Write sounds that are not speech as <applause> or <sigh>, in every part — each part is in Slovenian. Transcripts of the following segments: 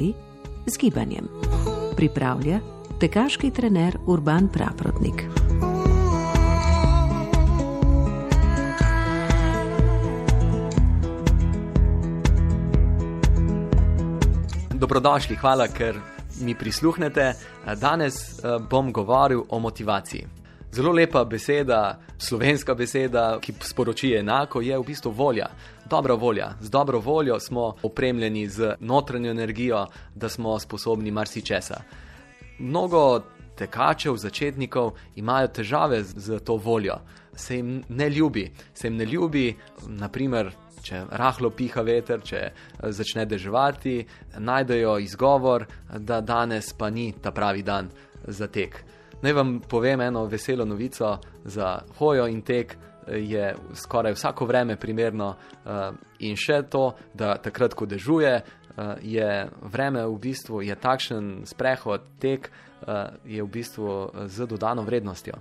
Zdravi z gibanjem. Pripravlja tekaški trener Urban Praprotnik. Dobrodošli, hvala, ker mi prisluhnete. Danes eh, bom govoril o motivaciji. Zelo lepa beseda, slovenska beseda, ki sporoči enako, je v bistvu volja. Dobra volja. Z dobro voljo smo opremljeni z notranjo energijo, da smo sposobni marsičesa. Mnogo tekačev, začetnikov imajo težave z, z to voljo, se jim ne ljubi. Se jim ne ljubi, naprimer, če rahlo piha veter, če eh, začne deževati, najdejo izgovor, da danes pa ni ta pravi dan za tek. Naj vam povem eno veselo novico za hojo in tek. Je skoraj vsako vreme primerno, uh, in še to, da takrat, ko dežuje, uh, je vreme v bistvu je takšen sprehod, tek, je v bistvu z dodano vrednostjo.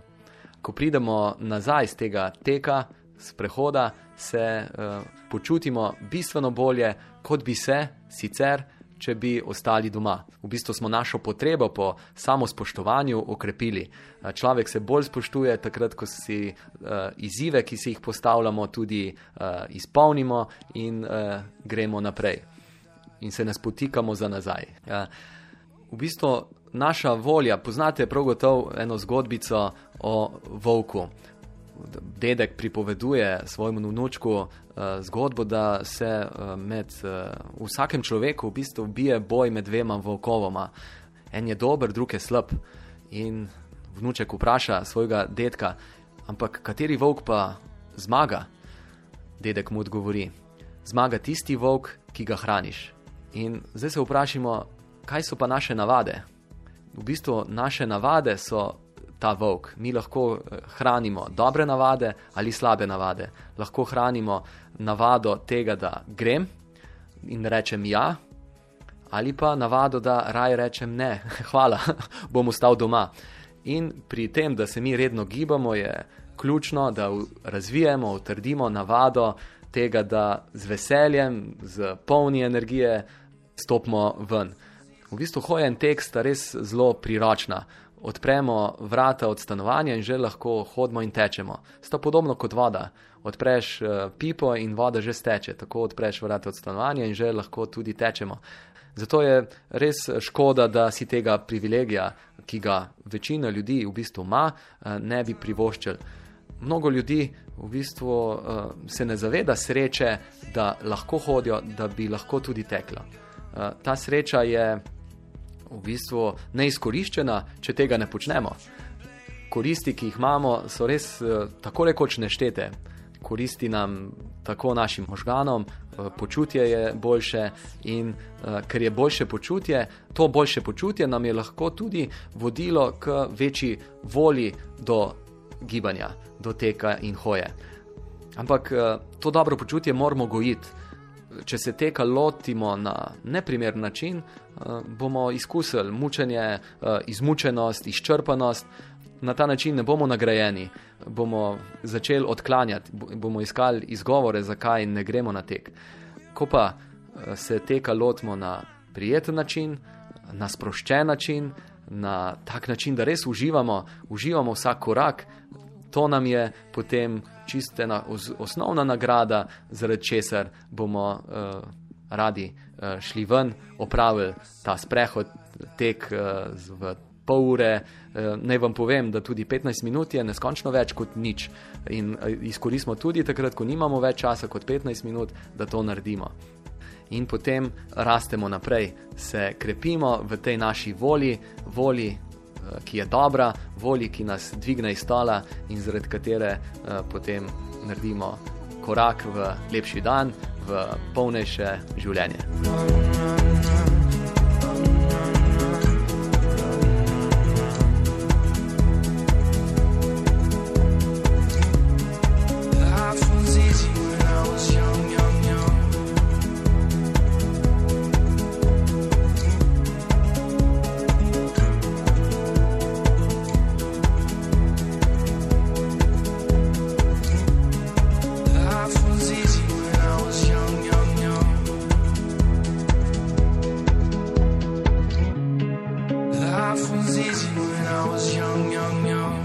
Ko pridemo nazaj z tega teka, sprehoda, se uh, počutimo bistveno bolje, kot bi se sicer, če bi ostali doma. V bistvu smo našo potrebo po samospoštovanju okrepili. Uh, človek se bolj spoštuje takrat, ko si uh, izzive, ki si jih postavljamo, tudi uh, izpolnimo in uh, gremo naprej. In se ne spotikamo za nazaj. Uh, v bistvu naša volja, poznate prav gotovo eno zgodbico o volku dedek pripoveduje svojemu vnučku uh, zgodbo, da se uh, med uh, vsakem človeku v bistvu bije boj med dvema volkovoma. En je dober, drug je slab. In vnuček vpraša svojega dedka, ampak kateri volk pa zmaga? Dedek mu odgovori: Zmaga tisti volk, ki ga hraniš. In zdaj se vprašamo, kaj so pa naše navade? V bistvu naše navade so ta volk. Mi lahko eh, hranimo dobre navade ali slabe navade. Lahko hranimo navado tega, da grem in rečem ja, ali pa navado, da raje rečem ne, <laughs> hvala, <laughs> bom ostal doma. In pri tem, da se mi redno gibamo, je ključno, da razvijemo, utrdimo navado tega, da z veseljem, z polni energije stopimo ven. V bistvu hojen tekst je res zelo priročna odpremo vrata od stanovanja in že lahko hodimo in tečemo. Sta podobno kot voda. Odpreš uh, pipo in voda že steče, tako odpreš vrata od stanovanja in že lahko tudi tečemo. Zato je res škoda, da si tega privilegija, ki ga večina ljudi v bistvu ima, uh, ne bi privoščili. Mnogo ljudi v bistvu se ne zaveda sreče, da lahko hodijo, da bi lahko tudi teklo. Uh, ta sreča je v bistvu neizkoriščena, če tega ne počnemo. Koristi, ki jih imamo, so res eh, tako rekoč neštete. Koristi nam tako našim možganom, eh, počutje je boljše, in uh, ker je boljše počutje, to boljše počutje nam je lahko tudi vodilo k večji volji do gibanja, do teka in hoje. Ampak to dobro počutje moramo gojiti če se tega lotimo na neprimeren način, eh, bomo izkusili mučenje, eh, izmučenost, izčrpanost. Na ta način ne bomo nagrajeni, bomo začeli odklanjati, bomo iskali izgovore, zakaj ne gremo na tek. Ko pa eh, se tega lotimo na prijeten način, na sproščen način, na tak način, da res uživamo, uživamo vsak korak, to nam je potem čistena osnovna nagrada, zaradi česar bomo uh, radi uh, šli ven, opravili ta sprehod, tek uh, v pol ure. Uh, naj vam povem, da tudi 15 minut je neskončno več kot nič. In uh, izkoristimo tudi takrat, ko nimamo več časa kot 15 minut, da to naredimo. In potem rastemo naprej, se krepimo v tej naši volji, volji ki je dobra, volji, ki nas dvigne iz stola in zaradi katere uh, potem naredimo korak v lepši dan, v polnejše življenje. life was easy when I was young, young, young.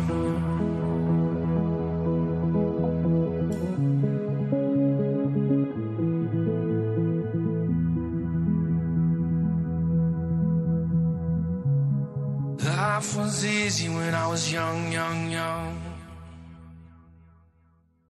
Life was easy when I was young, young, young.